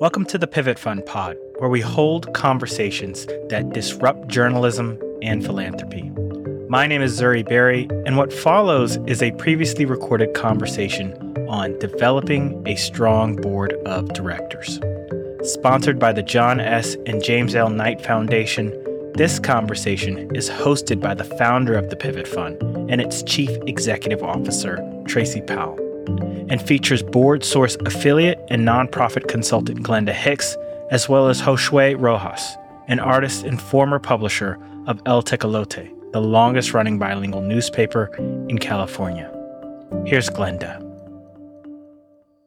Welcome to the Pivot Fund Pod, where we hold conversations that disrupt journalism and philanthropy. My name is Zuri Berry, and what follows is a previously recorded conversation on developing a strong board of directors. Sponsored by the John S. and James L. Knight Foundation, this conversation is hosted by the founder of the Pivot Fund and its chief executive officer, Tracy Powell and features BoardSource affiliate and nonprofit consultant Glenda Hicks, as well as Josue Rojas, an artist and former publisher of El Tecolote, the longest running bilingual newspaper in California. Here's Glenda.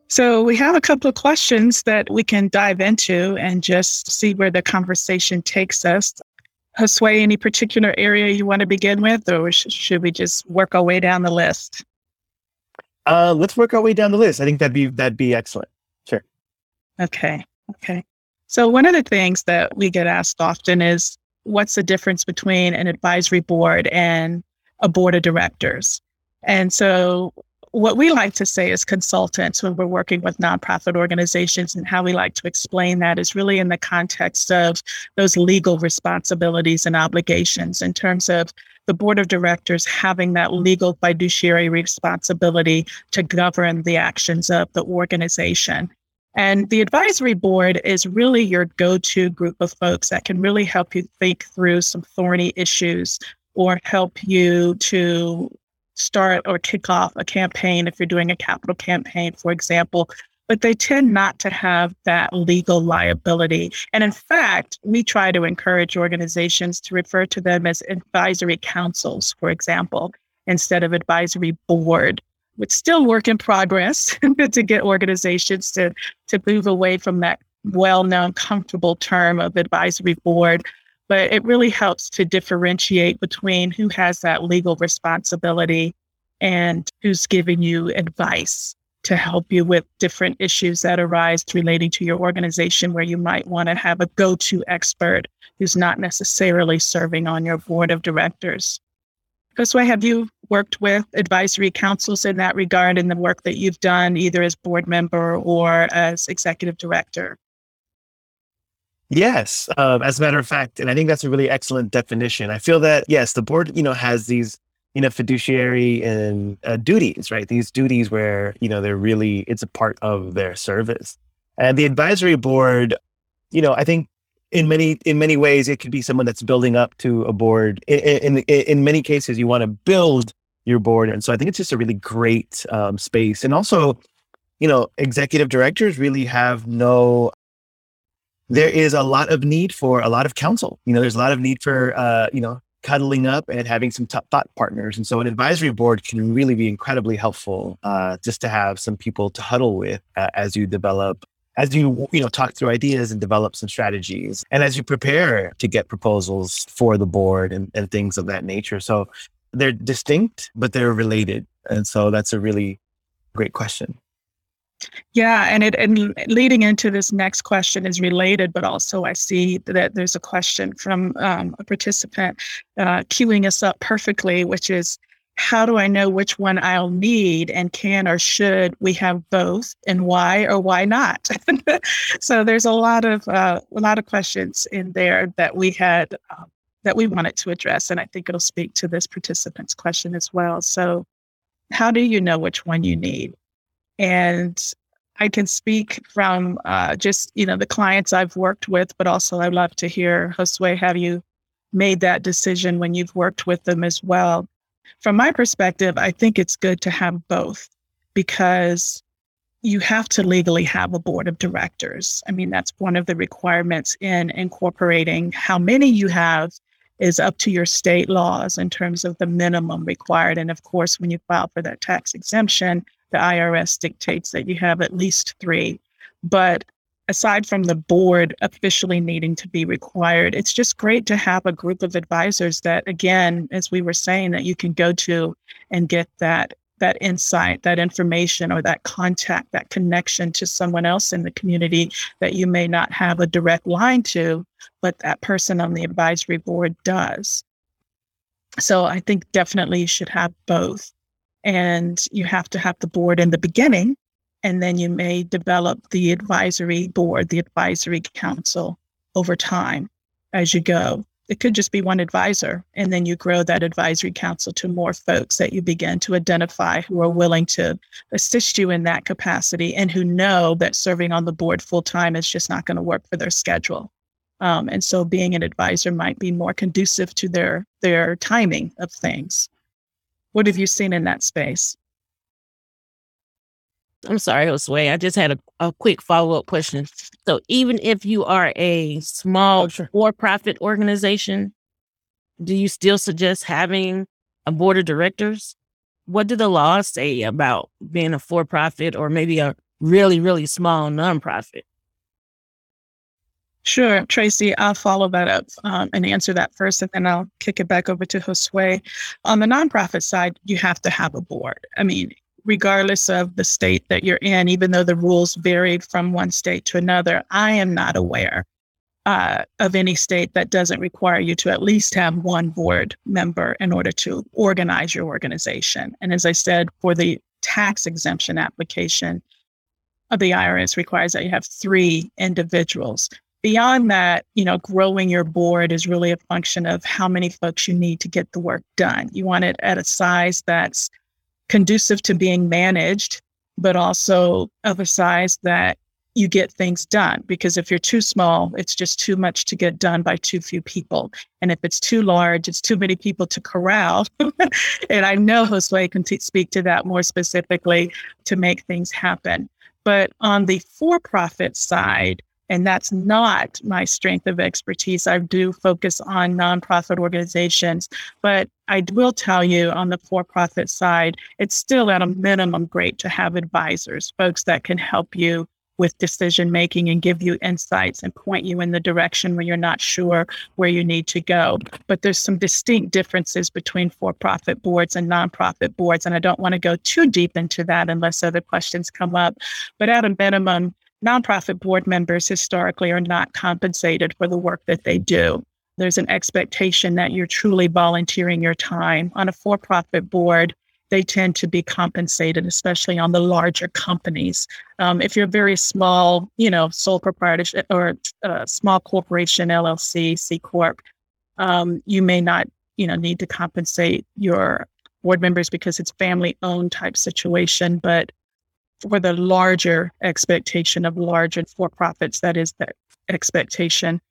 So, we have a couple of questions that we can dive into and just see where the conversation takes us. Josue, any particular area you want to begin with, or should we just work our way down the list? Uh, let's work our way down the list. I think that'd be that'd be excellent. Sure. Okay. Okay. So one of the things that we get asked often is what's the difference between an advisory board and a board of directors? And so what we like to say as consultants when we're working with nonprofit organizations and how we like to explain that is really in the context of those legal responsibilities and obligations in terms of the board of directors having that legal fiduciary responsibility to govern the actions of the organization. And the advisory board is really your go to group of folks that can really help you think through some thorny issues or help you to start or kick off a campaign if you're doing a capital campaign, for example. But they tend not to have that legal liability. And in fact, we try to encourage organizations to refer to them as advisory councils, for example, instead of advisory board. It's still work in progress to get organizations to, to move away from that well known, comfortable term of advisory board but it really helps to differentiate between who has that legal responsibility and who's giving you advice to help you with different issues that arise relating to your organization where you might want to have a go-to expert who's not necessarily serving on your board of directors. Josue, have you worked with advisory councils in that regard in the work that you've done, either as board member or as executive director? Yes, um, as a matter of fact, and I think that's a really excellent definition. I feel that yes, the board, you know, has these, you know, fiduciary and uh, duties, right? These duties where you know they're really it's a part of their service, and the advisory board, you know, I think in many in many ways it could be someone that's building up to a board. In in, in many cases, you want to build your board, and so I think it's just a really great um, space, and also, you know, executive directors really have no there is a lot of need for a lot of counsel. You know, there's a lot of need for, uh, you know, cuddling up and having some top thought partners. And so an advisory board can really be incredibly helpful uh, just to have some people to huddle with uh, as you develop, as you, you know, talk through ideas and develop some strategies and as you prepare to get proposals for the board and, and things of that nature. So they're distinct, but they're related. And so that's a really great question. Yeah, and it and leading into this next question is related, but also I see that there's a question from um, a participant uh, queuing us up perfectly, which is how do I know which one I'll need and can or should we have both and why or why not? so there's a lot of uh, a lot of questions in there that we had uh, that we wanted to address, and I think it'll speak to this participant's question as well. So, how do you know which one you need? And I can speak from uh, just, you know, the clients I've worked with, but also I'd love to hear, Josue, have you made that decision when you've worked with them as well? From my perspective, I think it's good to have both because you have to legally have a board of directors. I mean, that's one of the requirements in incorporating how many you have is up to your state laws in terms of the minimum required. And of course, when you file for that tax exemption, the IRS dictates that you have at least three. But aside from the board officially needing to be required, it's just great to have a group of advisors that, again, as we were saying, that you can go to and get that that insight, that information, or that contact, that connection to someone else in the community that you may not have a direct line to, but that person on the advisory board does. So I think definitely you should have both. And you have to have the board in the beginning And then you may develop the advisory board, the advisory council over time as you go. It could just be one advisor, and then you grow that advisory council to more folks that you begin to identify who are willing to assist you in that capacity and who know that serving on the board full time is just not going to work for their schedule. Um, and so being an advisor might be more conducive to their their timing of things. What have you seen in that space? I'm sorry, Josue. I just had a, a quick follow up question. So, even if you are a small Oh, sure. for profit organization, do you still suggest having a board of directors? What do the laws say about being a for profit or maybe a really, really small nonprofit? Sure, Tracy, I'll follow that up um, and answer that first, and then I'll kick it back over to Josue. On the nonprofit side, you have to have a board. I mean, regardless of the state that you're in, even though the rules vary from one state to another, I am not aware uh, of any state that doesn't require you to at least have one board member in order to organize your organization. And as I said, for the tax exemption application, of the IRS requires that you have three individuals beyond that, you know, growing your board is really a function of how many folks you need to get the work done. You want it at a size that's conducive to being managed, but also of a size that you get things done. Because if you're too small, it's just too much to get done by too few people. And if it's too large, it's too many people to corral. and I know Josue can t- speak to that more specifically to make things happen. But on the for profit side, and that's not my strength of expertise. I do focus on nonprofit organizations, but I will tell you on the for profit side, it's still at a minimum great to have advisors, folks that can help you with decision making and give you insights and point you in the direction when you're not sure where you need to go. But there's some distinct differences between for profit boards and nonprofit boards. And I don't want to go too deep into that unless other questions come up. But at a minimum, nonprofit board members historically are not compensated for the work that they do. There's an expectation that you're truly volunteering your time. On a for profit board, they tend to be compensated, especially on the larger companies. Um, if you're a very small, you know, sole proprietorship or uh, small corporation, LLC, C Corp, um, you may not, you know, need to compensate your board members because it's family owned type situation. But for the larger expectation of larger for profits, that is the expectation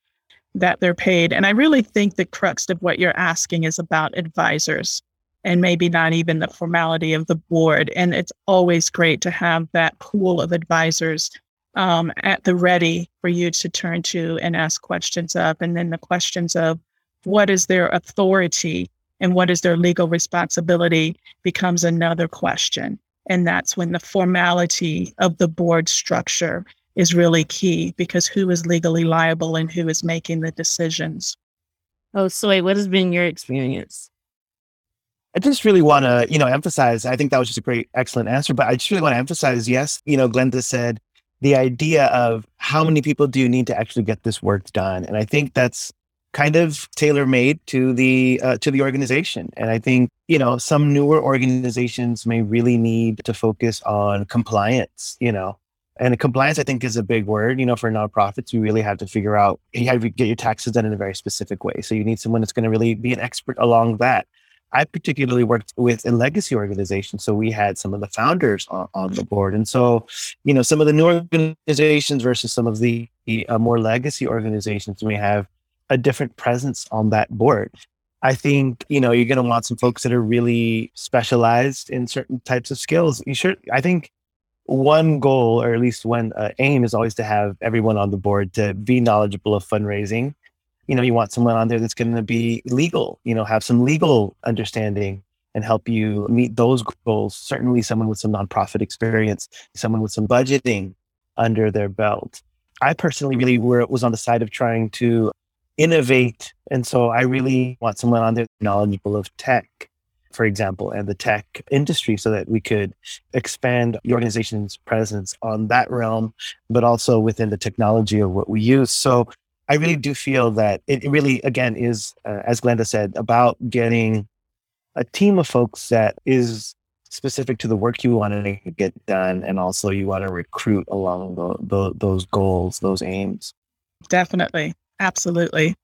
that they're paid. And I really think the crux of what you're asking is about advisors and maybe not even the formality of the board. And it's always great to have that pool of advisors um, at the ready for you to turn to and ask questions of. And then the questions of what is their authority and what is their legal responsibility becomes another question. And that's when the formality of the board structure is really key because who is legally liable and who is making the decisions. Oh, Soy, what has been your experience? I just really want to, you know, emphasize. I think that was just a great, excellent answer. But I just really want to emphasize. Yes, you know, Glenda said the idea of how many people do you need to actually get this work done, and I think that's kind of tailor made to the uh, to the organization. And I think you know some newer organizations may really need to focus on compliance. You know, and compliance I think is a big word. You know, for nonprofits, you really have to figure out how you have to get your taxes done in a very specific way. So you need someone that's going to really be an expert along that. I particularly worked with a legacy organization. So we had some of the founders on, on the board. And so, you know, some of the new organizations versus some of the uh, more legacy organizations may have a different presence on that board. I think, you know, you're going to want some folks that are really specialized in certain types of skills. You sure, I think one goal, or at least one uh, aim, is always to have everyone on the board to be knowledgeable of fundraising you know you want someone on there that's going to be legal you know have some legal understanding and help you meet those goals certainly someone with some nonprofit experience someone with some budgeting under their belt i personally really were, was on the side of trying to innovate. And so i really want someone on there knowledgeable of tech for example and the tech industry so that we could expand the organization's presence on that realm but also within the technology of what we use. So I really do feel that it really, again, is, uh, as Glenda said, about getting a team of folks that is specific to the work you want to get done, and also you want to recruit along the, the, those goals, those aims. Definitely, absolutely.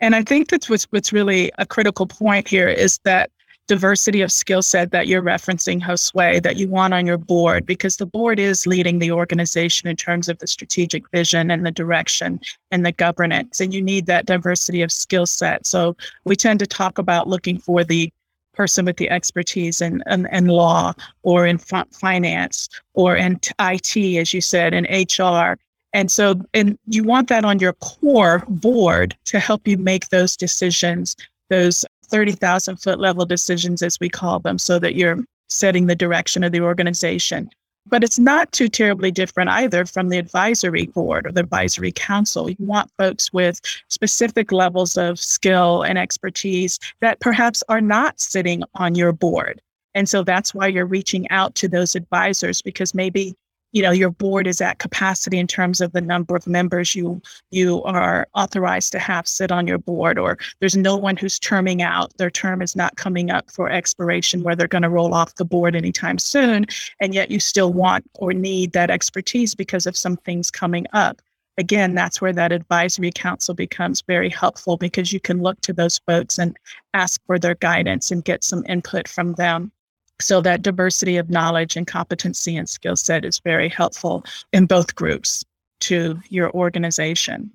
And I think that's what's, what's really a critical point here is that diversity of skill set that you're referencing, Josue, that you want on your board, because the board is leading the organization in terms of the strategic vision and the direction and the governance. And you need that diversity of skill set. So we tend to talk about looking for the person with the expertise in, in, in law or in finance or in IT, as you said, in HR. And so, and you want that on your core board to help you make those decisions, those 30,000 foot level decisions, as we call them, so that you're setting the direction of the organization. But it's not too terribly different either from the advisory board or the advisory council. You want folks with specific levels of skill and expertise that perhaps are not sitting on your board. And so that's why you're reaching out to those advisors because maybe you know your board is at capacity in terms of the number of members you you are authorized to have sit on your board or there's no one who's terming out. Their term is not coming up for expiration where they're going to roll off the board anytime soon and yet you still want or need that expertise because of some things coming up. Again that's where that advisory council becomes very helpful because you can look to those folks and ask for their guidance and get some input from them so that diversity of knowledge and competency and skill set is very helpful in both groups to your organization.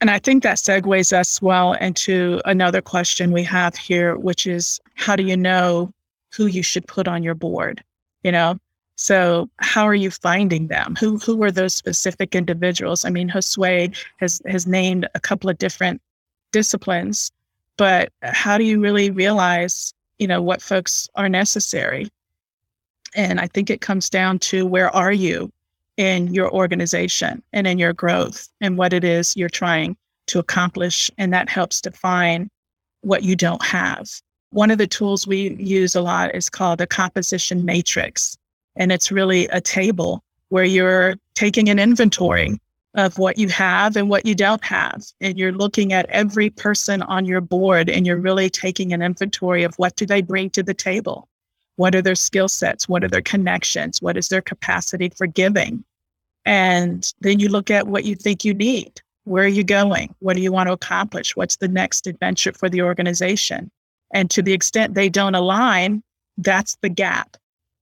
And I think that segues us well into another question we have here, which is how do you know who you should put on your board? You know, so how are you finding them? Who who are those specific individuals? I mean, Josue has has named a couple of different disciplines, but how do you really realize you know what folks are necessary. And i think it comes down to where are you in your organization and in your growth and what it is you're trying to accomplish. And that helps define what you don't have. One of the tools we use a lot is called a composition matrix. And it's really a table where you're taking an inventory of what you have and what you don't have. And you're looking at every person on your board and you're really taking an inventory of what do they bring to the table? What are their skill sets? What are their connections? What is their capacity for giving? And then you look at what you think you need. Where are you going? What do you want to accomplish? What's the next adventure for the organization? And to the extent they don't align, that's the gap.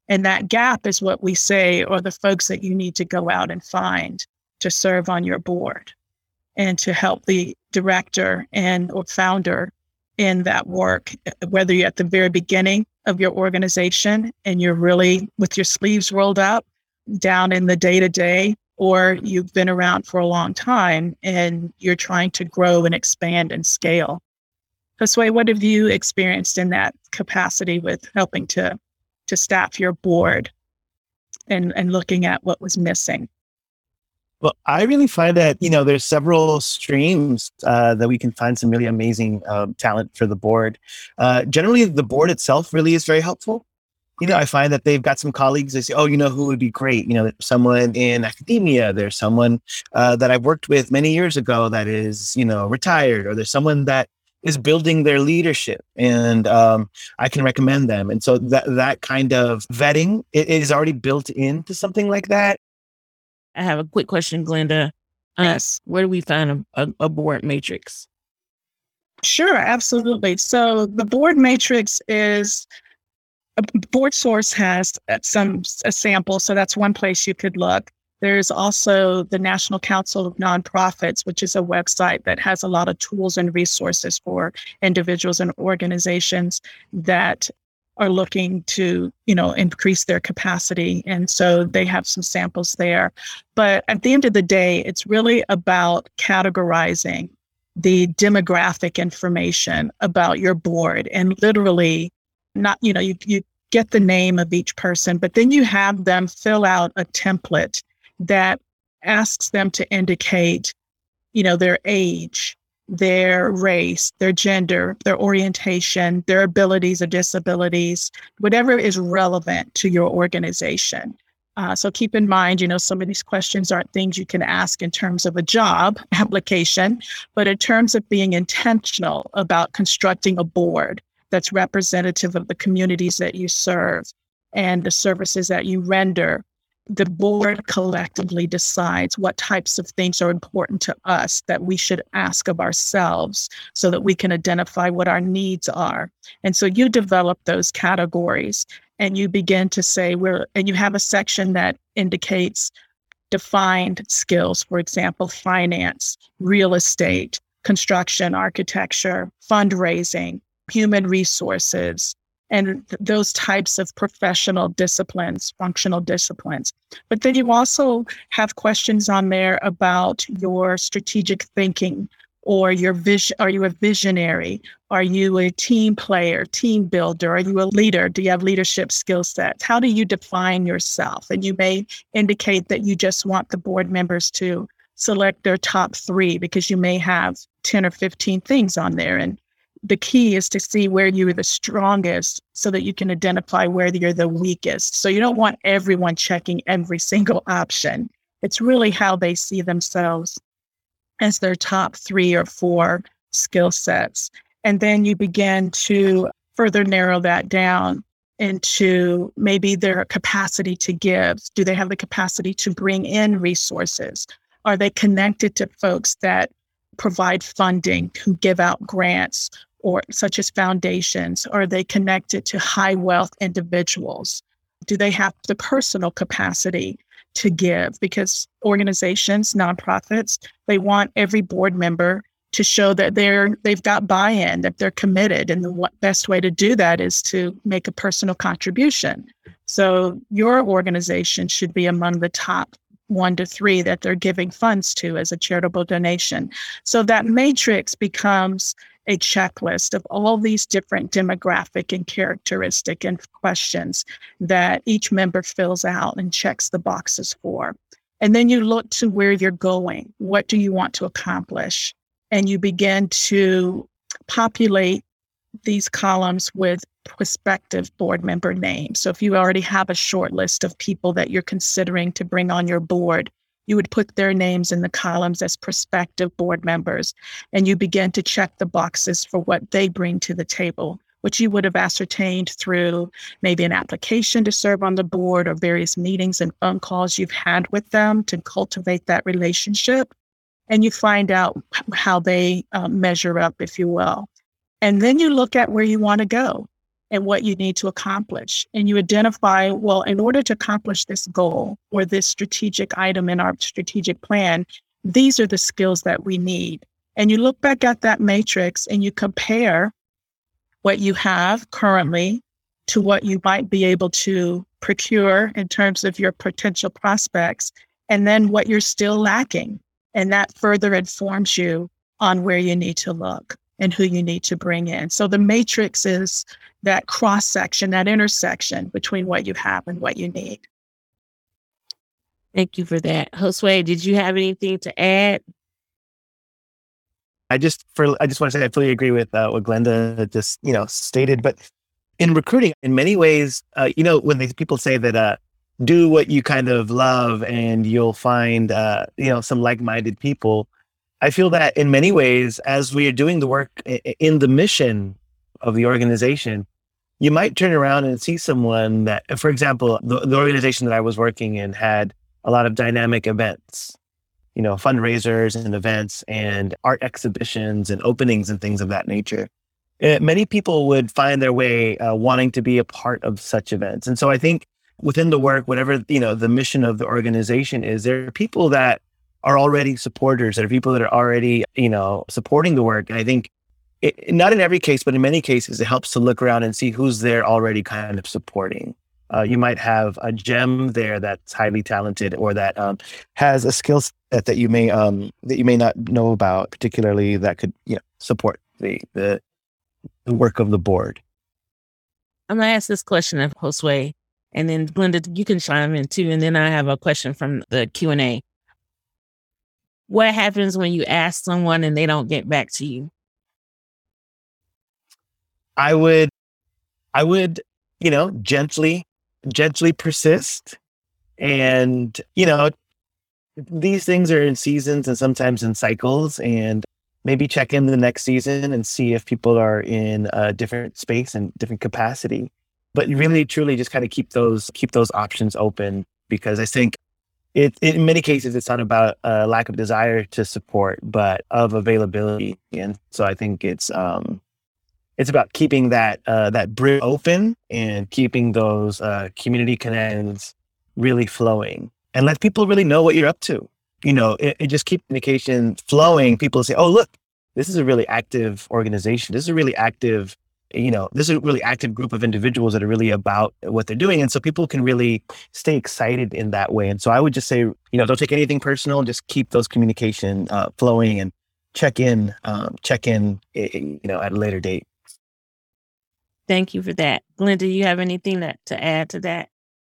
And that gap is what we say are the folks that you need to go out and find to serve on your board and to help the director and or founder in that work whether you're at the very beginning of your organization and you're really with your sleeves rolled up down in the day to day or you've been around for a long time and you're trying to grow and expand and scale. Josue, what have you experienced in that capacity with helping to to staff your board and, and looking at what was missing? Well, I really find that you know there's several streams uh, that we can find some really amazing um, talent for the board. Uh, generally, the board itself really is very helpful. You know, I find that they've got some colleagues. They say, "Oh, you know, who would be great?" You know, someone in academia. There's someone uh, that I've worked with many years ago that is, you know, retired, or there's someone that is building their leadership, and um, I can recommend them. And so that that kind of vetting it is already built into something like that I have a quick question, Glenda. Uh, yes. Where do we find a, a, a board matrix? Sure, absolutely. So the board matrix is a BoardSource has some a sample, so that's one place you could look. There's also the National Council of Nonprofits, which is a website that has a lot of tools and resources for individuals and organizations that are looking to you know increase their capacity and so they have some samples there. But at the end of the day it's really about categorizing the demographic information about your board and literally not you know you, you get the name of each person but then you have them fill out a template that asks them to indicate you know their age their race, their gender, their orientation, their abilities or disabilities, whatever is relevant to your organization. Uh, so keep in mind, you know, some of these questions aren't things you can ask in terms of a job application, but in terms of being intentional about constructing a board that's representative of the communities that you serve. and the services that you render, the board collectively decides what types of things are important to us that we should ask of ourselves so that we can identify what our needs are. And so you develop those categories and you begin to say, we're, and you have a section that indicates defined skills, for example, finance, real estate, construction, architecture, fundraising, human resources, and th- those types of professional disciplines, functional disciplines. But then you also have questions on there about your strategic thinking or your vision. Are you a visionary? Are you a team player, team builder? Are you a leader? Do you have leadership skill sets? How do you define yourself? And you may indicate that you just want the board members to select their top three because you may have 10 or 15 things on there. And the key is to see where you're the strongest so that you can identify where you're the weakest. So you don't want everyone checking every single option. It's really how they see themselves as their top three or four skill sets. And then you begin to further narrow that down into maybe their capacity to give. Do they have the capacity to bring in resources? Are they connected to folks that provide funding, who give out grants, or such as foundations? Are they connected to high wealth individuals? Do they have the personal capacity to give? Because organizations, nonprofits, they want every board member to show that they're they've got buy-in, that they're committed, and the best way to do that is to make a personal contribution. So your organization should be among the top one to three that they're giving funds to as a charitable donation. So that matrix becomes a checklist of all these different demographic and characteristic and questions that each member fills out and checks the boxes for. And then you look to where you're going. What do you want to accomplish? And you begin to populate these columns with prospective board member names. So if you already have a short list of people that you're considering to bring on your board, you would put their names in the columns as prospective board members, and you begin to check the boxes for what they bring to the table, which you would have ascertained through maybe an application to serve on the board or various meetings and phone calls you've had with them to cultivate that relationship. And you find out how they uh, measure up, if you will. And then you look at where you want to go and what you need to accomplish. And you identify, well, in order to accomplish this goal or this strategic item in our strategic plan, these are the skills that we need. And you look back at that matrix and you compare what you have currently to what you might be able to procure in terms of your potential prospects, and then what you're still lacking. And that further informs you on where you need to look and who you need to bring in. So the matrix is that cross section, that intersection between what you have and what you need. Thank you for that. Josue, did you have anything to add? I just for I just want to say I fully agree with uh, what Glenda just you know stated. But in recruiting, in many ways, uh, you know, when they, people say that uh, do what you kind of love and you'll find uh, you know some like-minded people, I feel that in many ways, as we are doing the work in the mission of the organization, you might turn around and see someone that, for example, the, the organization that I was working in had a lot of dynamic events, you know, fundraisers and events and art exhibitions and openings and things of that nature. Uh, many people would find their way uh, wanting to be a part of such events. And so I think within the work, whatever, you know, the mission of the organization is, there are people that are already supporters. There are people that are already, you know, supporting the work. And I think it, not in every case, but in many cases, it helps to look around and see who's there already kind of supporting. Uh, you might have a gem there that's highly talented or that um, has a skill set that you may um, that you may not know about, particularly that could you know support the the, the work of the board. I'm gonna ask this question of Josue, and then Glenda, you can chime in too, and then I have a question from the Q and A what happens when you ask someone and they don't get back to you? I would, I would, you know, gently, gently persist. And, you know, these things are in seasons and sometimes in cycles. And maybe check in the next season and see if people are in a different space and different capacity. but really truly just kind of keep those keep those options open because I think it, in many cases it's not about a lack of desire to support, but of availability. And so I think it's um, it's about keeping that uh, that bridge open and keeping those uh, community connections really flowing and let people really know what you're up to. You know, it, it just keep communication flowing. People say, "Oh, look, this is a really active organization. This is a really active you know, this is a really active group of individuals that are really about what they're doing. And so people can really stay excited in that way. And so I would just say, you know, don't take anything personal, and just keep those communication uh, flowing and check in, um, check in, you know, at a later date. Thank you for that. Glenn, do you have anything that, to add to that?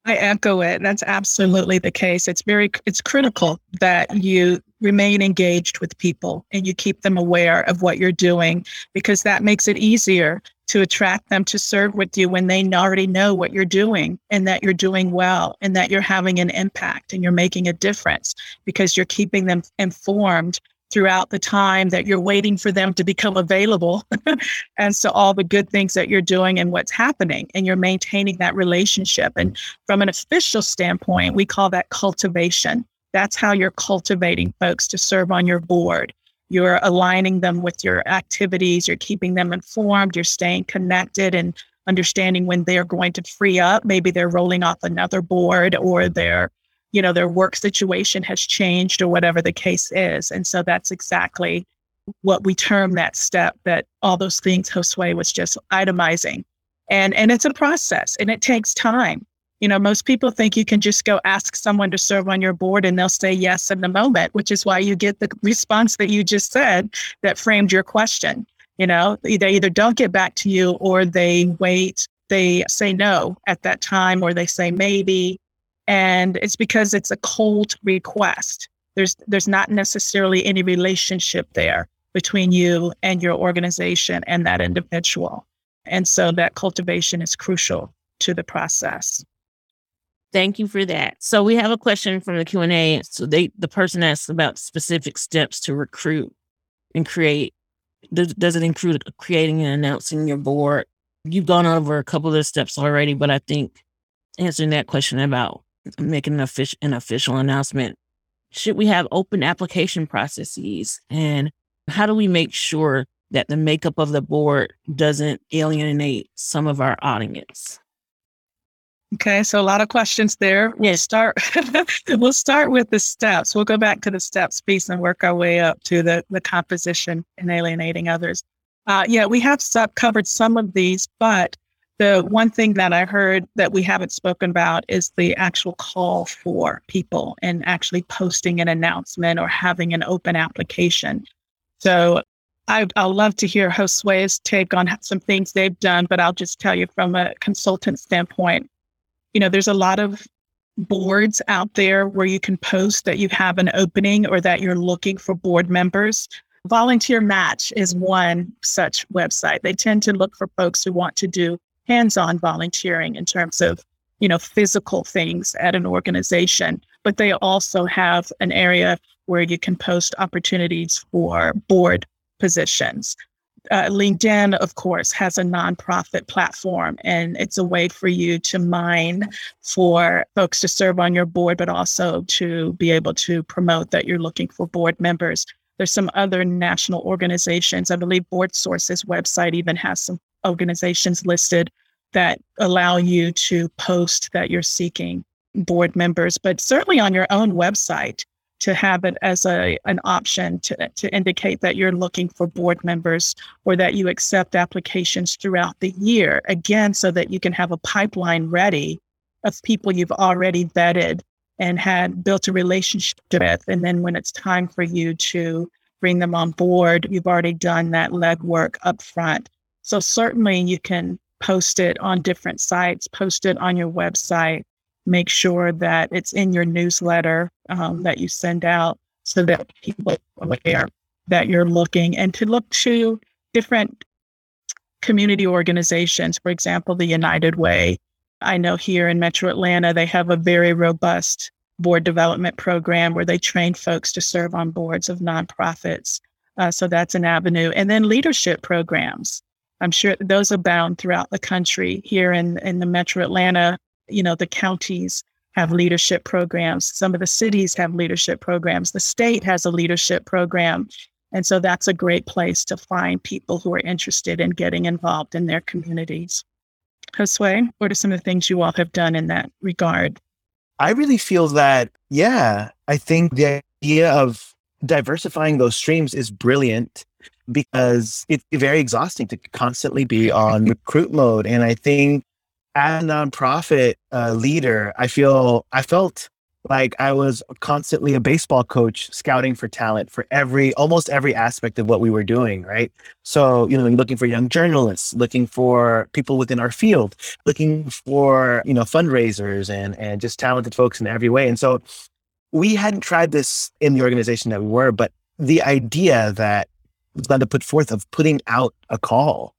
I echo it. That's absolutely the case. It's very it's critical that you remain engaged with people and you keep them aware of what you're doing because that makes it easier to attract them to serve with you when they already know what you're doing and that you're doing well and that you're having an impact and you're making a difference because you're keeping them informed throughout the time that you're waiting for them to become available and so all the good things that you're doing and what's happening and you're maintaining that relationship. And from an official standpoint we call that cultivation. That's how you're cultivating folks to serve on your board. You're aligning them with your activities, you're keeping them informed, you're staying connected and understanding when they're going to free up. Maybe they're rolling off another board or their, you know, their work situation has changed or whatever the case is. And so that's exactly what we term that step that all those things Josue was just itemizing. And and it's a process and it takes time. You know, most people think you can just go ask someone to serve on your board and they'll say yes in the moment, which is why you get the response that you just said that framed your question. You know, they either don't get back to you or they wait, they say no at that time, or they say maybe. And it's because it's a cold request. There's there's not necessarily any relationship there between you and your organization and that individual. And so that cultivation is crucial to the process. Thank you for that. So we have a question from the Q and A. So they, the person asks about specific steps to recruit and create. Does, does it include creating and announcing your board? You've gone over a couple of the steps already, but I think answering that question about making an official, an official announcement, should we have open application processes? And how do we make sure that the makeup of the board doesn't alienate some of our audience? Okay, so a lot of questions there. We'll start we'll start with the steps. We'll go back to the steps piece and work our way up to the, the composition and alienating others. Uh, yeah, we have sub covered some of these, but the one thing that I heard that we haven't spoken about is the actual call for people and actually posting an announcement or having an open application. So I, I'll love to hear Josue's take on some things they've done, but I'll just tell you from a consultant standpoint, you know, there's a lot of boards out there where you can post that you have an opening or that you're looking for board members. Volunteer Match is one such website. They tend to look for folks who want to do hands-on volunteering in terms of, you know, physical things at an organization, but they also have an area where you can post opportunities for board positions uh, LinkedIn, of course, has a nonprofit platform, and it's a way for you to mine for folks to serve on your board, but also to be able to promote that you're looking for board members. There's some other national organizations. I believe BoardSource's website even has some organizations listed that allow you to post that you're seeking board members, but certainly on your own website to have it as a an option to, to indicate that you're looking for board members or that you accept applications throughout the year again so that you can have a pipeline ready of people you've already vetted and had built a relationship with. And then when it's time for you to bring them on board you've already done that legwork up front so certainly you can post it on different sites post it on your website make sure that it's in your newsletter um, that you send out so that people are aware that you're looking and to look to different community organizations. For example, the United Way. I know here in Metro Atlanta, they have a very robust board development program where they train folks to serve on boards of nonprofits. Uh, so that's an avenue. And then leadership programs. I'm sure those abound throughout the country. Here in, in the metro Atlanta, you know, the counties have leadership programs. Some of the cities have leadership programs. The state has a leadership program. And so that's a great place to find people who are interested in getting involved in their communities. Josue, what are some of the things you all have done in that regard? I really feel that, yeah, I think the idea of diversifying those streams is brilliant because it's very exhausting to constantly be on recruit mode. And I think as a nonprofit uh, leader, I feel I felt like I was constantly a baseball coach scouting for talent for every almost every aspect of what we were doing, right? So, you know, looking for young journalists, looking for people within our field, looking for, you know, fundraisers and and just talented folks in every way. And so we hadn't tried this in the organization that we were, but the idea that Glenda put forth of putting out a call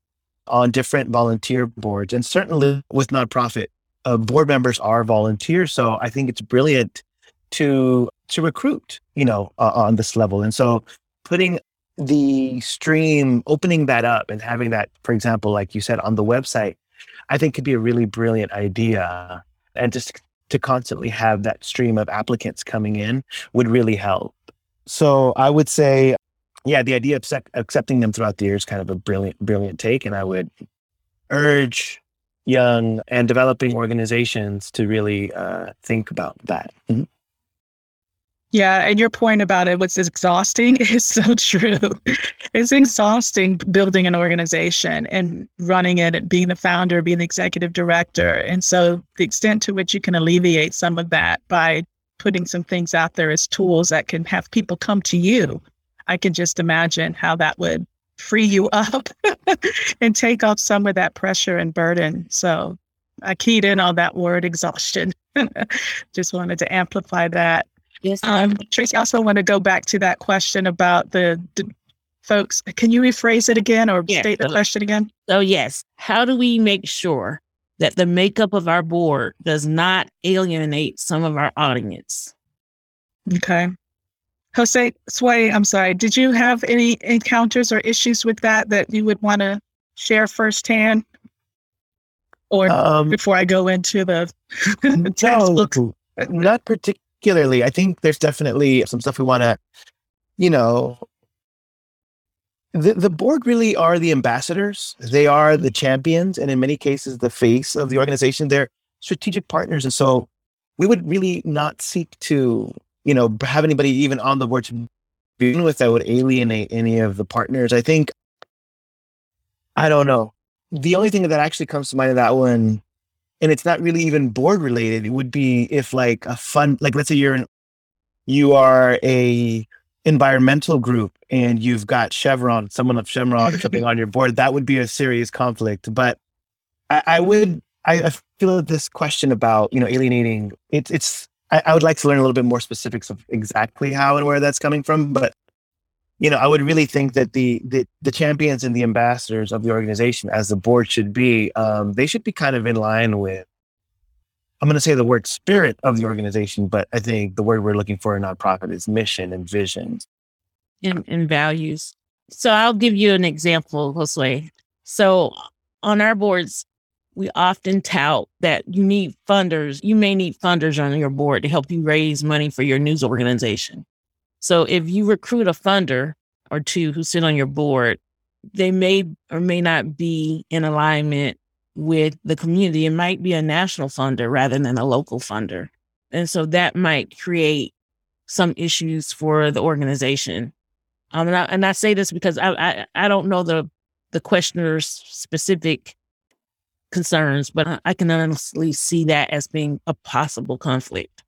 on different volunteer boards and certainly with nonprofit uh, board members are volunteers. So I think it's brilliant to to recruit, you know, uh, on this level. And so putting the stream, opening that up and having that, for example, like you said on the website, I think could be a really brilliant idea. And just to constantly have that stream of applicants coming in would really help. So I would say, yeah, the idea of sec- accepting them throughout the year is kind of a brilliant, brilliant take. And I would urge young and developing organizations to really uh, think about that. Mm-hmm. Yeah, and your point about it was exhausting is so true. it's exhausting building an organization and running it and being the founder, being the executive director. And so the extent to which you can alleviate some of that by putting some things out there as tools that can have people come to you, I can just imagine how that would free you up and take off some of that pressure and burden. So I keyed in on that word exhaustion. Just wanted to amplify that. Yes. Um, Tracy, I also want to go back to that question about the, the folks. Can you rephrase it again or state the question again? So, yes. How do we make sure that the makeup of our board does not alienate some of our audience? Okay. Jose Sway, I'm sorry. Did you have any encounters or issues with that that you would want to share firsthand? Or um, before I go into the? No, not particularly. I think there's definitely some stuff we want to, you know, the, the board really are the ambassadors. They are the champions, and in many cases, the face of the organization. They're strategic partners. And so we would really not seek to you know, have anybody even on the board to begin with that would alienate any of the partners. I think, I don't know. The only thing that actually comes to mind of that one, and it's not really even board related, it would be if like a fun, like let's say you're in, you are a environmental group and you've got Chevron, someone of Chevron or something on your board, that would be a serious conflict. But I, I would, I, I feel this question about you know alienating, it's it's I, I would like to learn a little bit more specifics of exactly how and where that's coming from. But you know, I would really think that the the, the champions and the ambassadors of the organization, as the board should be, um, they should be kind of in line with. I'm going to say the word spirit of the organization, but I think the word we're looking for in nonprofit is mission and vision and, and values. So I'll give you an example, Josue. So on our boards, we often tout that you need funders. You may need funders on your board to help you raise money for your news organization. So if you recruit a funder or two who sit on your board, they may or may not be in alignment with the community. It might be a national funder rather than a local funder. And so that might create some issues for the organization. Um, and, I, and I say this because I, I, I don't know the the questioner's specific concerns, but uh-huh. I can honestly see that as being a possible conflict.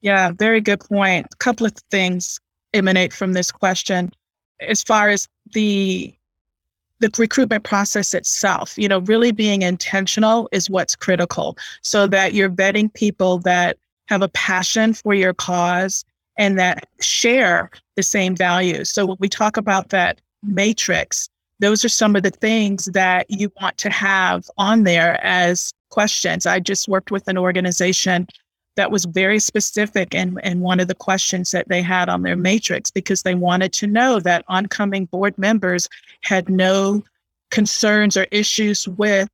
Yeah, very good point. A couple of things emanate from this question. As far as the the recruitment process itself, you know, really being intentional is what's critical so that you're vetting people that have a passion for your cause and that share the same values. So when we talk about that matrix, those are some of the things that you want to have on there as questions. I just worked with an organization that was very specific and and one of the questions that they had on their matrix because they wanted to know that oncoming board members had no concerns or issues with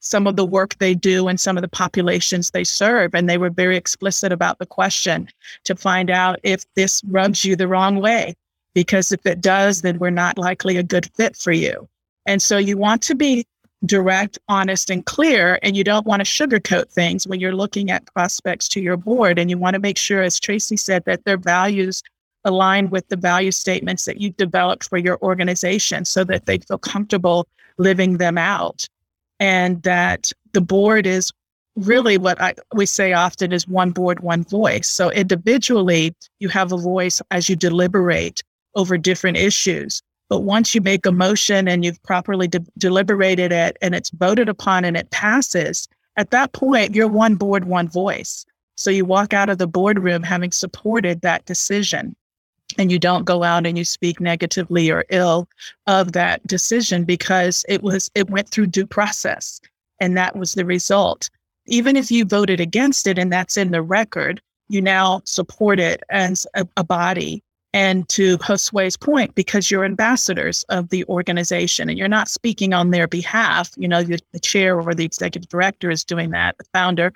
some of the work they do and some of the populations they serve. And they were very explicit about the question to find out if this rubs you the wrong way. Because if it does, then we're not likely a good fit for you. And so you want to be direct, honest, and clear. And you don't want to sugarcoat things when you're looking at prospects to your board. And you want to make sure, as Tracy said, that their values align with the value statements that you've developed for your organization so that they feel comfortable living them out. And that the board is really what I, we say often is one board, one voice. So individually, you have a voice as you deliberate over different issues. But once you make a motion and you've properly de- deliberated it and it's voted upon and it passes, at that point, you're one board, one voice. So you walk out of the boardroom having supported that decision. And you don't go out and you speak negatively or ill of that decision because it was it went through due process and that was the result. Even if you voted against it and that's in the record, you now support it as a, a body and to Josue's point, because you're ambassadors of the organization and you're not speaking on their behalf, you know, the chair or the executive director is doing that, the founder,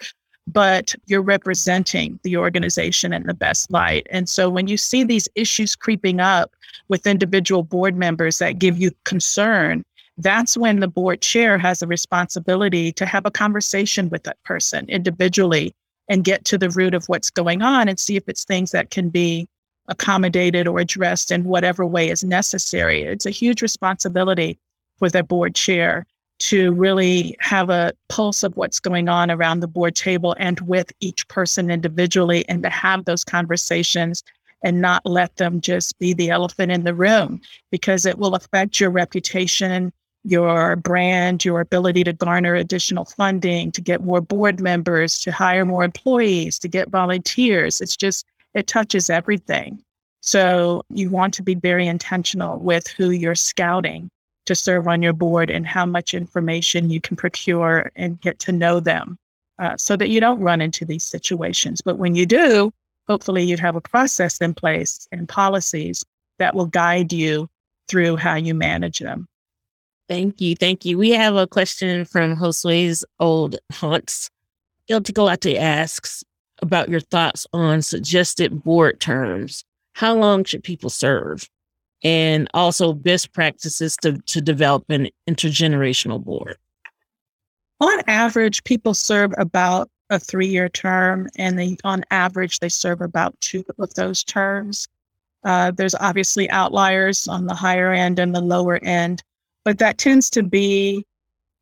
but you're representing the organization in the best light. And so when you see these issues creeping up with individual board members that give you concern, that's when the board chair has a responsibility to have a conversation with that person individually and get to the root of what's going on and see if it's things that can be accommodated or addressed in whatever way is necessary. It's a huge responsibility for the board chair to really have a pulse of what's going on around the board table and with each person individually and to have those conversations and not let them just be the elephant in the room because it will affect your reputation, your brand, your ability to garner additional funding, to get more board members, to hire more employees, to get volunteers. It's just it touches everything. So you want to be very intentional with who you're scouting to serve on your board and how much information you can procure and get to know them uh, so that you don't run into these situations. But when you do, hopefully you have a process in place and policies that will guide you through how you manage them. Thank you. Thank you. We have a question from Josue's old haunts. El Tecolote asks, about your thoughts on suggested board terms. How long should people serve? And also best practices to, to develop an intergenerational board. On average, people serve about a three year term, and they, on average, they serve about two of those terms. Uh, there's obviously outliers on the higher end and the lower end, but that tends to be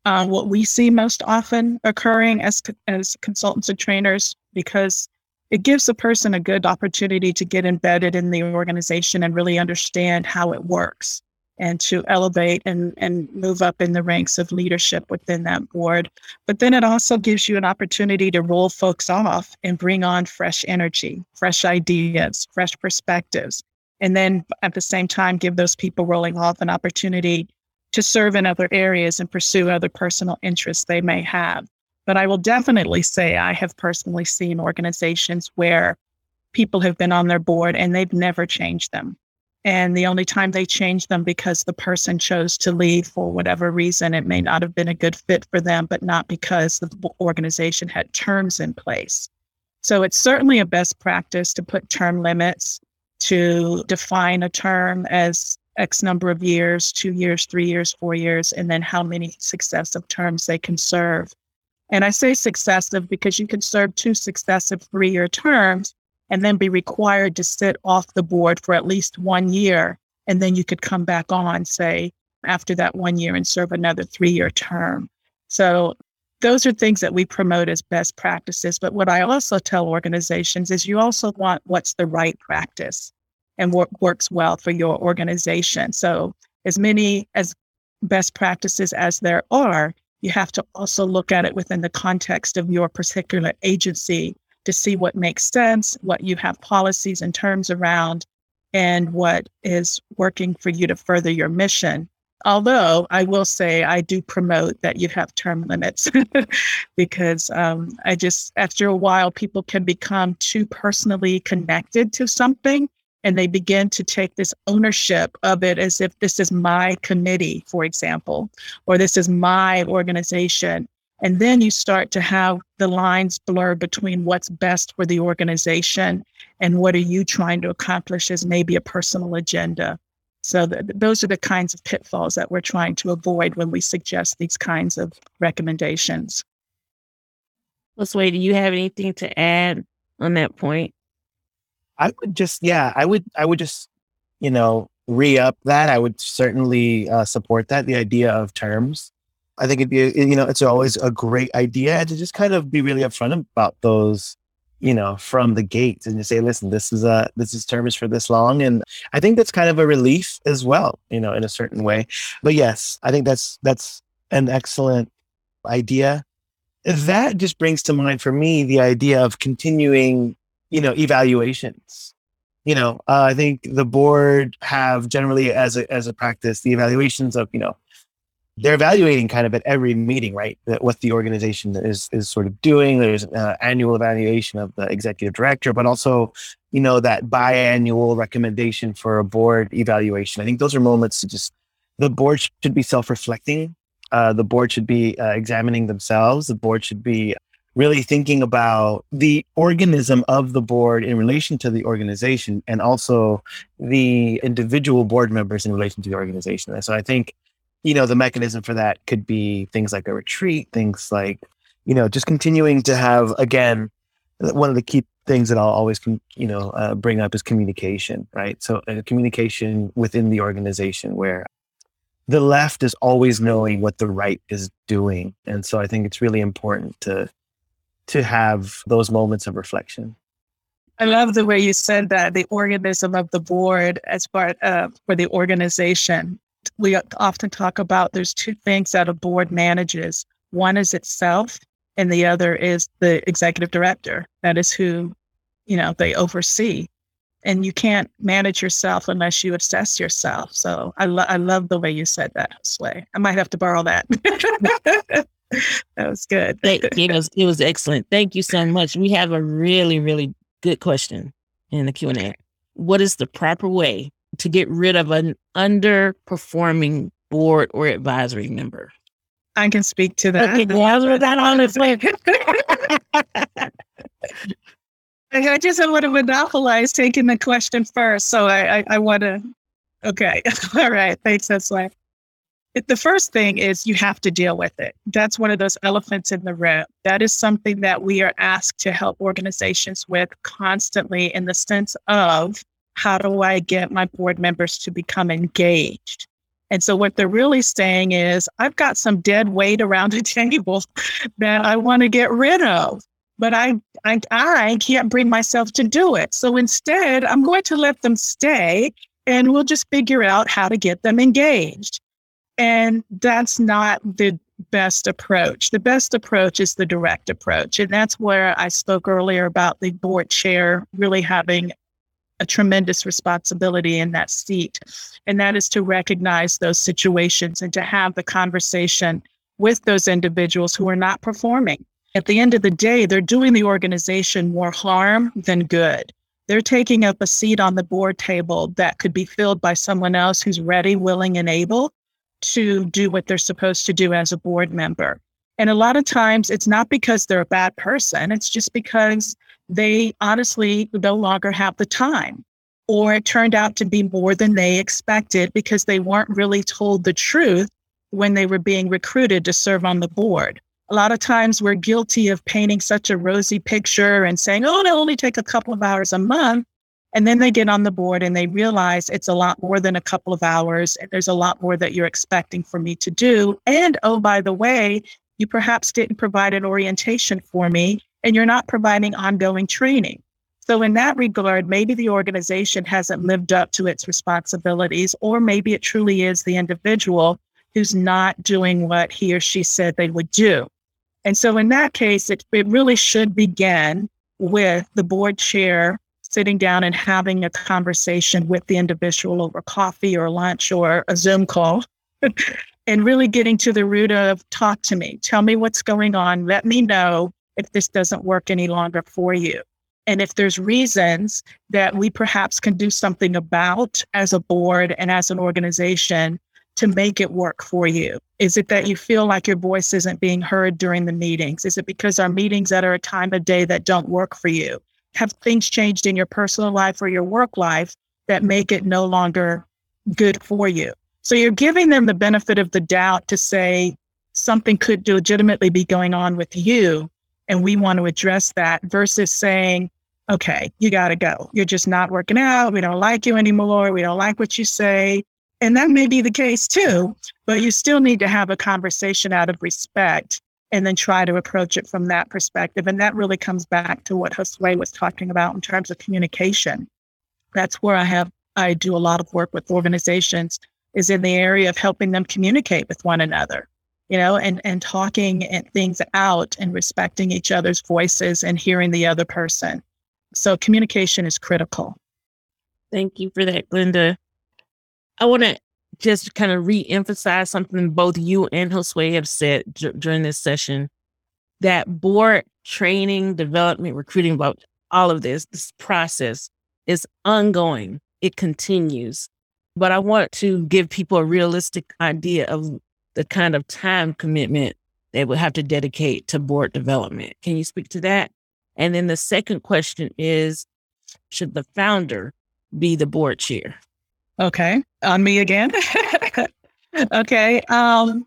uh, what we see most often occurring as as consultants and trainers because it gives a person a good opportunity to get embedded in the organization and really understand how it works and to elevate and, and move up in the ranks of leadership within that board. But then it also gives you an opportunity to roll folks off and bring on fresh energy, fresh ideas, fresh perspectives. And then at the same time, give those people rolling off an opportunity to serve in other areas and pursue other personal interests they may have. But I will definitely say I have personally seen organizations where people have been on their board and they've never changed them. And the only time they changed them because the person chose to leave for whatever reason, it may not have been a good fit for them, but not because the organization had terms in place. So it's certainly a best practice to put term limits, to define a term as X number of years, two years, three years, four years, and then how many successive terms they can serve. And I say successive because you can serve two successive three year terms and then be required to sit off the board for at least one year. And then you could come back on, say, after that one year and serve another three year term. So those are things that we promote as best practices. But what I also tell organizations is you also want what's the right practice and what works well for your organization. So, as many as best practices as there are, you have to also look at it within the context of your particular agency to see what makes sense, what you have policies and terms around, and what is working for you to further your mission. Although I will say I do promote that you have term limits because um, I just, after a while, people can become too personally connected to something and they begin to take this ownership of it as if this is my committee, for example, or this is my organization. And then you start to have the lines blur between what's best for the organization and what are you trying to accomplish as maybe a personal agenda. So th- those are the kinds of pitfalls that we're trying to avoid when we suggest these kinds of recommendations. Let's wait. Do you have anything to add on that point? I would just, yeah, I would, I would just, you know, re up that. I would certainly uh, support that. The idea of terms. I think it'd be, you know, it's always a great idea to just kind of be really upfront about those, you know, from the gate and just say, listen, this is a, this is terms for this long. And I think that's kind of a relief as well, you know, in a certain way. But yes, I think that's, that's an excellent idea. That just brings to mind for me the idea of continuing you know evaluations. You know uh, i think the board have generally as a as a practice the evaluations of you know they're evaluating kind of at every meeting right? That what the organization is is sort of doing. There's uh, annual evaluation of the executive director but also you know that biannual recommendation for a board evaluation. I think those are moments to just the board should be self-reflecting. Uh, the board should be uh, examining themselves. The board should be really thinking about the organism of the board in relation to the organization and also the individual board members in relation to the organization. And so I think, you know, the mechanism for that could be things like a retreat, things like, you know, just continuing to have, again, one of the key things that I'll always, you know, uh, bring up is communication, right? So uh, communication within the organization where the left is always knowing what the right is doing. And so I think it's really important to to have those moments of reflection. I love the way you said that the organism of the board as part of for the organization. We often talk about there's two things that a board manages. One is itself, and the other is the executive director. That is who, you know, they oversee. And you can't manage yourself unless you assess yourself. So I, lo- I love the way you said that, Sway. I might have to borrow that. that was good. it was it was excellent. Thank you so much. We have a really really good question in the Q and A. What is the proper way to get rid of an underperforming board or advisory member? I can speak to that. Okay, that honestly. I just want to monopolize taking the question first, so I I, I want to. Okay, all right. Thanks. That's why the first thing is you have to deal with it. That's one of those elephants in the room. That is something that we are asked to help organizations with constantly in the sense of how do I get my board members to become engaged? And so what they're really saying is, I've got some dead weight around the table that I want to get rid of, but I, I, I can't bring myself to do it. So instead, I'm going to let them stay and we'll just figure out how to get them engaged. And that's not the best approach. The best approach is the direct approach. And that's where I spoke earlier about the board chair really having a tremendous responsibility in that seat. And that is to recognize those situations and to have the conversation with those individuals who are not performing. At the end of the day, they're doing the organization more harm than good. They're taking up a seat on the board table that could be filled by someone else who's ready, willing, and able to do what they're supposed to do as a board member. And a lot of times it's not because they're a bad person, it's just because they honestly no longer have the time. Or it turned out to be more than they expected because they weren't really told the truth when they were being recruited to serve on the board. A lot of times we're guilty of painting such a rosy picture and saying, oh, it'll only take a couple of hours a month. And then they get on the board and they realize it's a lot more than a couple of hours. And there's a lot more that you're expecting for me to do. And oh, by the way, you perhaps didn't provide an orientation for me and you're not providing ongoing training. So, in that regard, maybe the organization hasn't lived up to its responsibilities, or maybe it truly is the individual who's not doing what he or she said they would do. And so, in that case, it, it really should begin with the board chair sitting down and having a conversation with the individual over coffee or lunch or a Zoom call and really getting to the root of talk to me, tell me what's going on, let me know if this doesn't work any longer for you. And if there's reasons that we perhaps can do something about as a board and as an organization to make it work for you? Is it that you feel like your voice isn't being heard during the meetings? Is it because our meetings that are a time of day that don't work for you? Have things changed in your personal life or your work life that make it no longer good for you? So you're giving them the benefit of the doubt to say something could legitimately be going on with you. And we want to address that versus saying, okay, you got to go. You're just not working out. We don't like you anymore. We don't like what you say. And that may be the case too, but you still need to have a conversation out of respect and then try to approach it from that perspective. And that really comes back to what Josue was talking about in terms of communication. That's where I have, I do a lot of work with organizations is in the area of helping them communicate with one another, you know, and, and talking and things out and respecting each other's voices and hearing the other person. So communication is critical. Thank you for that, Glenda. I want to just kind of re-emphasize something both you and Josue have said d- during this session that board training, development, recruiting, about all of this, this process is ongoing. It continues. But I want to give people a realistic idea of the kind of time commitment they would have to dedicate to board development. Can you speak to that? And then the second question is Should the founder be the board chair? Okay. On me again. okay. Um,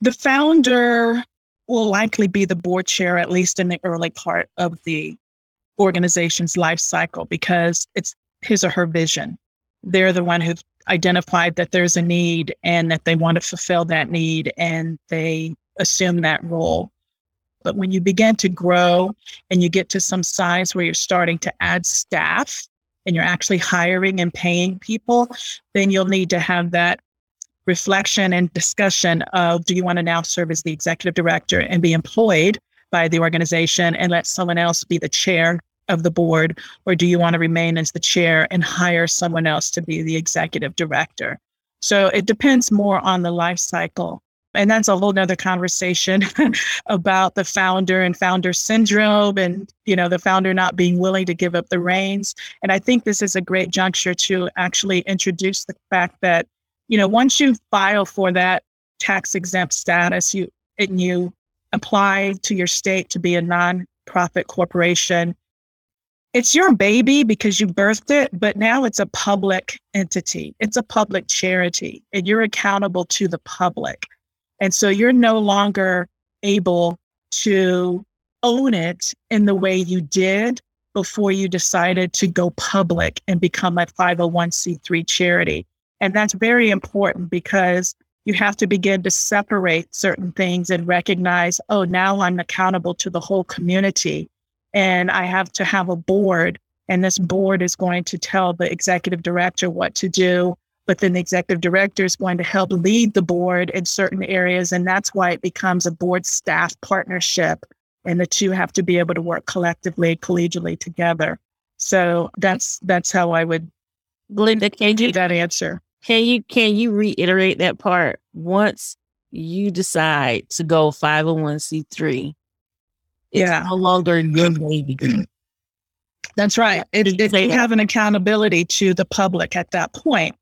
the founder will likely be the board chair, at least in the early part of the organization's life cycle, because it's his or her vision. They're the one who identified that there's a need and that they want to fulfill that need, and they assume that role. But when you begin to grow and you get to some size where you're starting to add staff, and you're actually hiring and paying people, then you'll need to have that reflection and discussion of do you want to now serve as the executive director and be employed by the organization and let someone else be the chair of the board, or do you want to remain as the chair and hire someone else to be the executive director? So it depends more on the life cycle and that's a whole nother conversation about the founder and founder syndrome and you know the founder not being willing to give up the reins and i think this is a great juncture to actually introduce the fact that you know once you file for that tax exempt status you and you apply to your state to be a nonprofit corporation it's your baby because you birthed it, but now it's a public entity. It's a public charity, and you're accountable to the public. And so you're no longer able to own it in the way you did before you decided to go public and become a 501c3 charity. And that's very important because you have to begin to separate certain things and recognize, oh, now I'm accountable to the whole community. And I have to have a board, and this board is going to tell the executive director what to do but then the executive director is going to help lead the board in certain areas. And that's why it becomes a board staff partnership. And the two have to be able to work collectively, collegially together. So that's that's how I would Glenda, can you that answer. Can you can you reiterate that part? Once you decide to go 501c3, yeah. no longer your baby. That's right. It, it, you have an accountability to the public at that point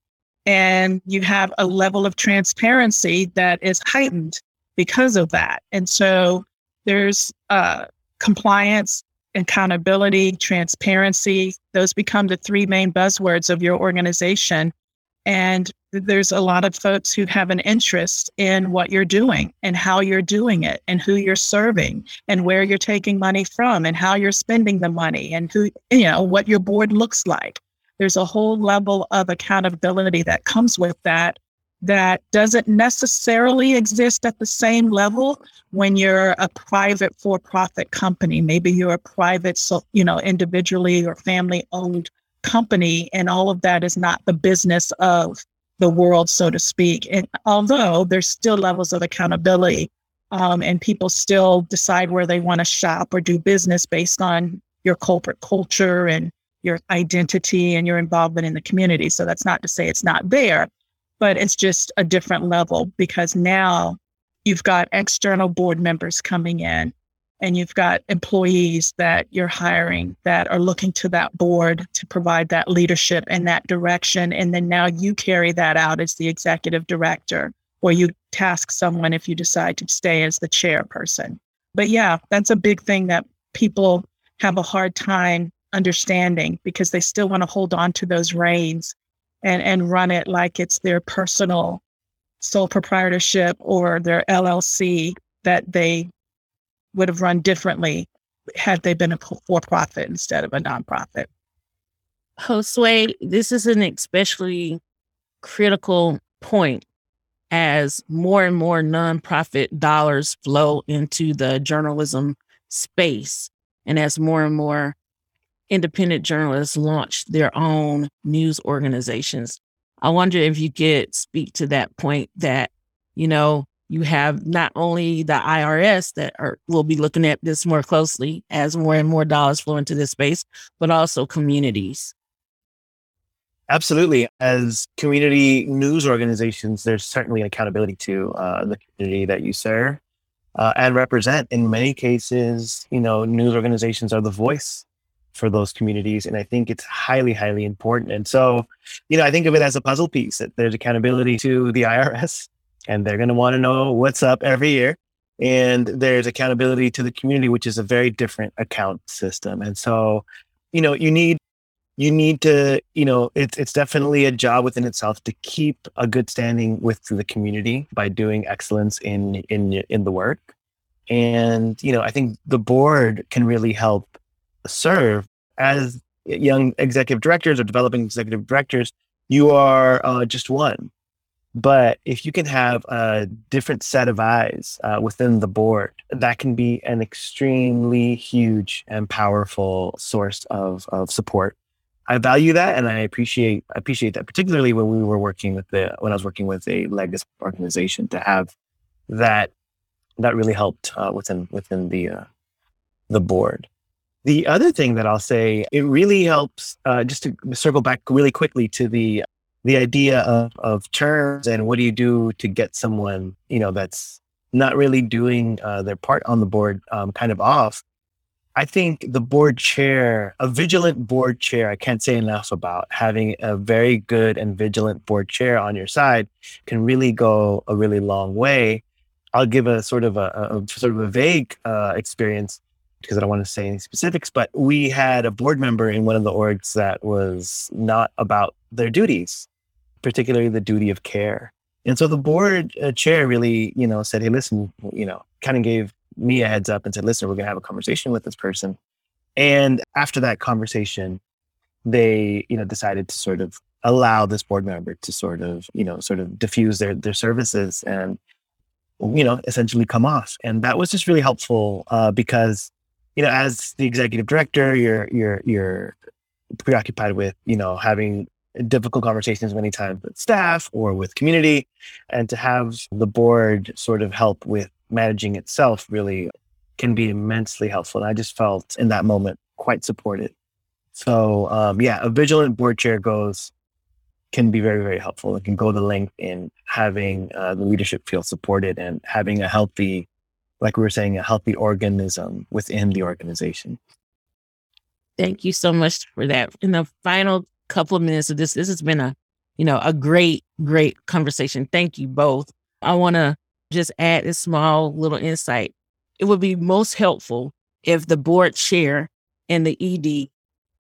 and you have a level of transparency that is heightened because of that. And so there's uh, compliance, accountability, transparency. Those become the three main buzzwords of your organization. And there's a lot of folks who have an interest in what you're doing and how you're doing it and who you're serving and where you're taking money from and how you're spending the money and who, you know, what your board looks like there's a whole level of accountability that comes with that that doesn't necessarily exist at the same level when you're a private for-profit company. Maybe you're a private so you know individually or family owned company and all of that is not the business of the world so to speak. And although there's still levels of accountability um, and people still decide where they want to shop or do business based on your corporate culture and your identity and your involvement in the community. So that's not to say it's not there, but it's just a different level because now you've got external board members coming in and you've got employees that you're hiring that are looking to that board to provide that leadership and that direction. And then now you carry that out as the executive director, or you task someone if you decide to stay as the chairperson. But yeah, that's a big thing that people have a hard time understanding because they still want to hold on to those reins and, and run it like it's their personal sole proprietorship or their LLC that they would have run differently had they been a for profit instead of a nonprofit. Josue, this is an especially critical point as more and more nonprofit dollars flow into the journalism space and as more and more independent journalists launch their own news organizations. I wonder if you could speak to that point that, you know, you have not only the IRS that are will be looking at this more closely as more and more dollars flow into this space, but also communities. Absolutely. As community news organizations, there's certainly an accountability to uh, the community that you serve uh, and represent. In many cases, you know, news organizations are the voice for those communities. And I think it's highly, highly important. And so, you know, I think of it as a puzzle piece that there's accountability to the IRS and they're going to want to know what's up every year. And there's accountability to the community, which is a very different account system. And so, you know, you need you need to, you know, it's it's definitely a job within itself to keep a good standing with the community by doing excellence in in in the work. And you know, I think the board can really help serve as young executive directors or developing executive directors. You are uh, just one, but if you can have a different set of eyes uh, within the board, that can be an extremely huge and powerful source of, of support. I value that and I appreciate appreciate that, particularly when we were working with the when I was working with a legacy organization to have that that really helped uh, within within the uh, the board. The other thing that I'll say, it really helps uh, just to circle back really quickly to the the idea of, of terms and what do you do to get someone, you know, that's not really doing uh, their part on the board um, kind of off. I think the board chair, a vigilant board chair, I can't say enough about having a very good and vigilant board chair on your side can really go a really long way. I'll give a sort of a, a sort of a vague uh, experience because I don't want to say any specifics, but we had a board member in one of the orgs that was not about their duties particularly the duty of care. And so the board uh, chair really, you know, said, "Hey, listen, you know," kind of gave me a heads up and said, "Listen, we're going to have a conversation with this person." And after that conversation, they, you know, decided to sort of allow this board member to sort of, you know, sort of diffuse their their services and, you know, essentially come off. And that was just really helpful uh, because, you know, as the executive director, you're you're you're preoccupied with, you know, having difficult conversations many times with staff or with community. And to have the board sort of help with managing itself really can be immensely helpful. And i just felt in that moment quite supported. So um, yeah a vigilant board chair goes can be very very helpful. It can go the length in having uh, the leadership feel supported and having a healthy like we were saying a healthy organism within the organization thank you so much for that in the final couple of minutes of this. This has been a, you know, a great, great conversation. Thank you both. I want to just add a small little insight. It would be most helpful if the board chair and the ED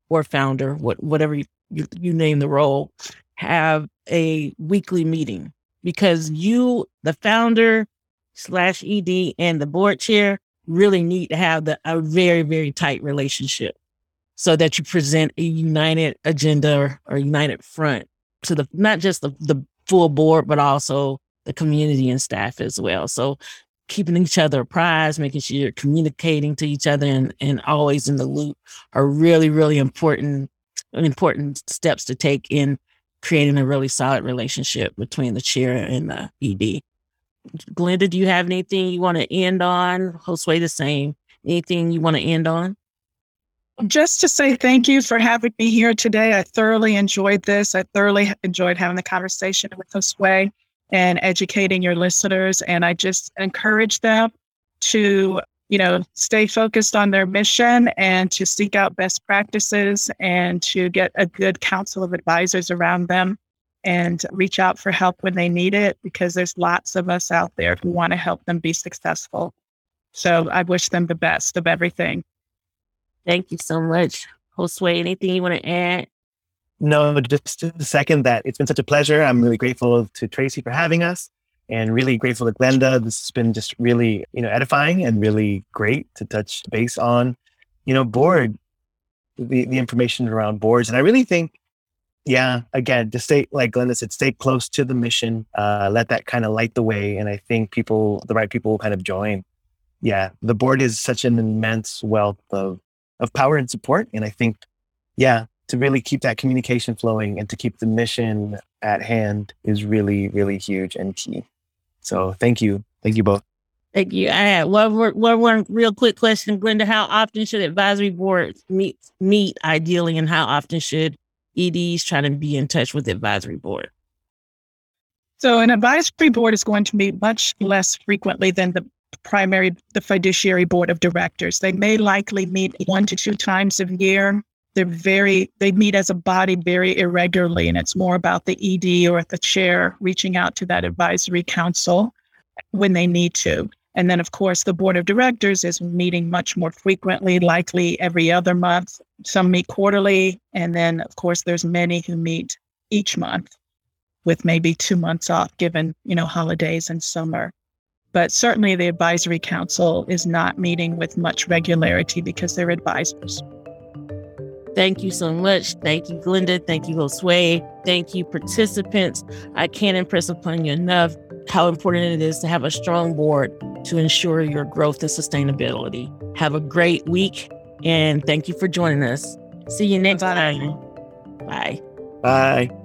or founder, what, whatever you, you, you name the role, have a weekly meeting because you, the founder slash ED and the board chair really need to have the, a very, very tight relationship so that you present a united agenda or, or united front to the not just the, the full board, but also the community and staff as well. So keeping each other apprised, making sure you're communicating to each other and, and always in the loop are really, really important, important steps to take in creating a really solid relationship between the chair and the ED. Glenda, do you have anything you want to end on? Josue, the same. Anything you want to end on? Just to say thank you for having me here today. I thoroughly enjoyed this. I thoroughly enjoyed having the conversation with Josue and educating your listeners. And I just encourage them to you know, stay focused on their mission and to seek out best practices and to get a good council of advisors around them and reach out for help when they need it because there's lots of us out there who want to help them be successful. So I wish them the best of everything. Thank you so much. Josue, anything you want to add? No, just to second that it's been such a pleasure. I'm really grateful to Tracy for having us and really grateful to Glenda. This has been just really, you know, edifying and really great to touch base on, you know, board, the, the information around boards. And I really think, yeah, again, to stay, like Glenda said, stay close to the mission, uh, let that kind of light the way. And I think people, the right people will kind of join. Yeah, the board is such an immense wealth of, of power and support. And I think, yeah, to really keep that communication flowing and to keep the mission at hand is really, really huge and key. So thank you. Thank you both. Thank you. I one, more, one, one real quick question, Glenda. How often should advisory boards meet, meet ideally, and how often should EDs trying to be in touch with the advisory board? So, an advisory board is going to meet much less frequently than the primary, the fiduciary board of directors. They may likely meet one to two times a year they're very they meet as a body very irregularly and it's more about the ed or the chair reaching out to that advisory council when they need to and then of course the board of directors is meeting much more frequently likely every other month some meet quarterly and then of course there's many who meet each month with maybe two months off given you know holidays and summer but certainly the advisory council is not meeting with much regularity because they're advisors Thank you so much. Thank you, Glenda. Thank you, Josue. Thank you, participants. I can't impress upon you enough how important it is to have a strong board to ensure your growth and sustainability. Have a great week and thank you for joining us. See you next Bye. time. Bye. Bye.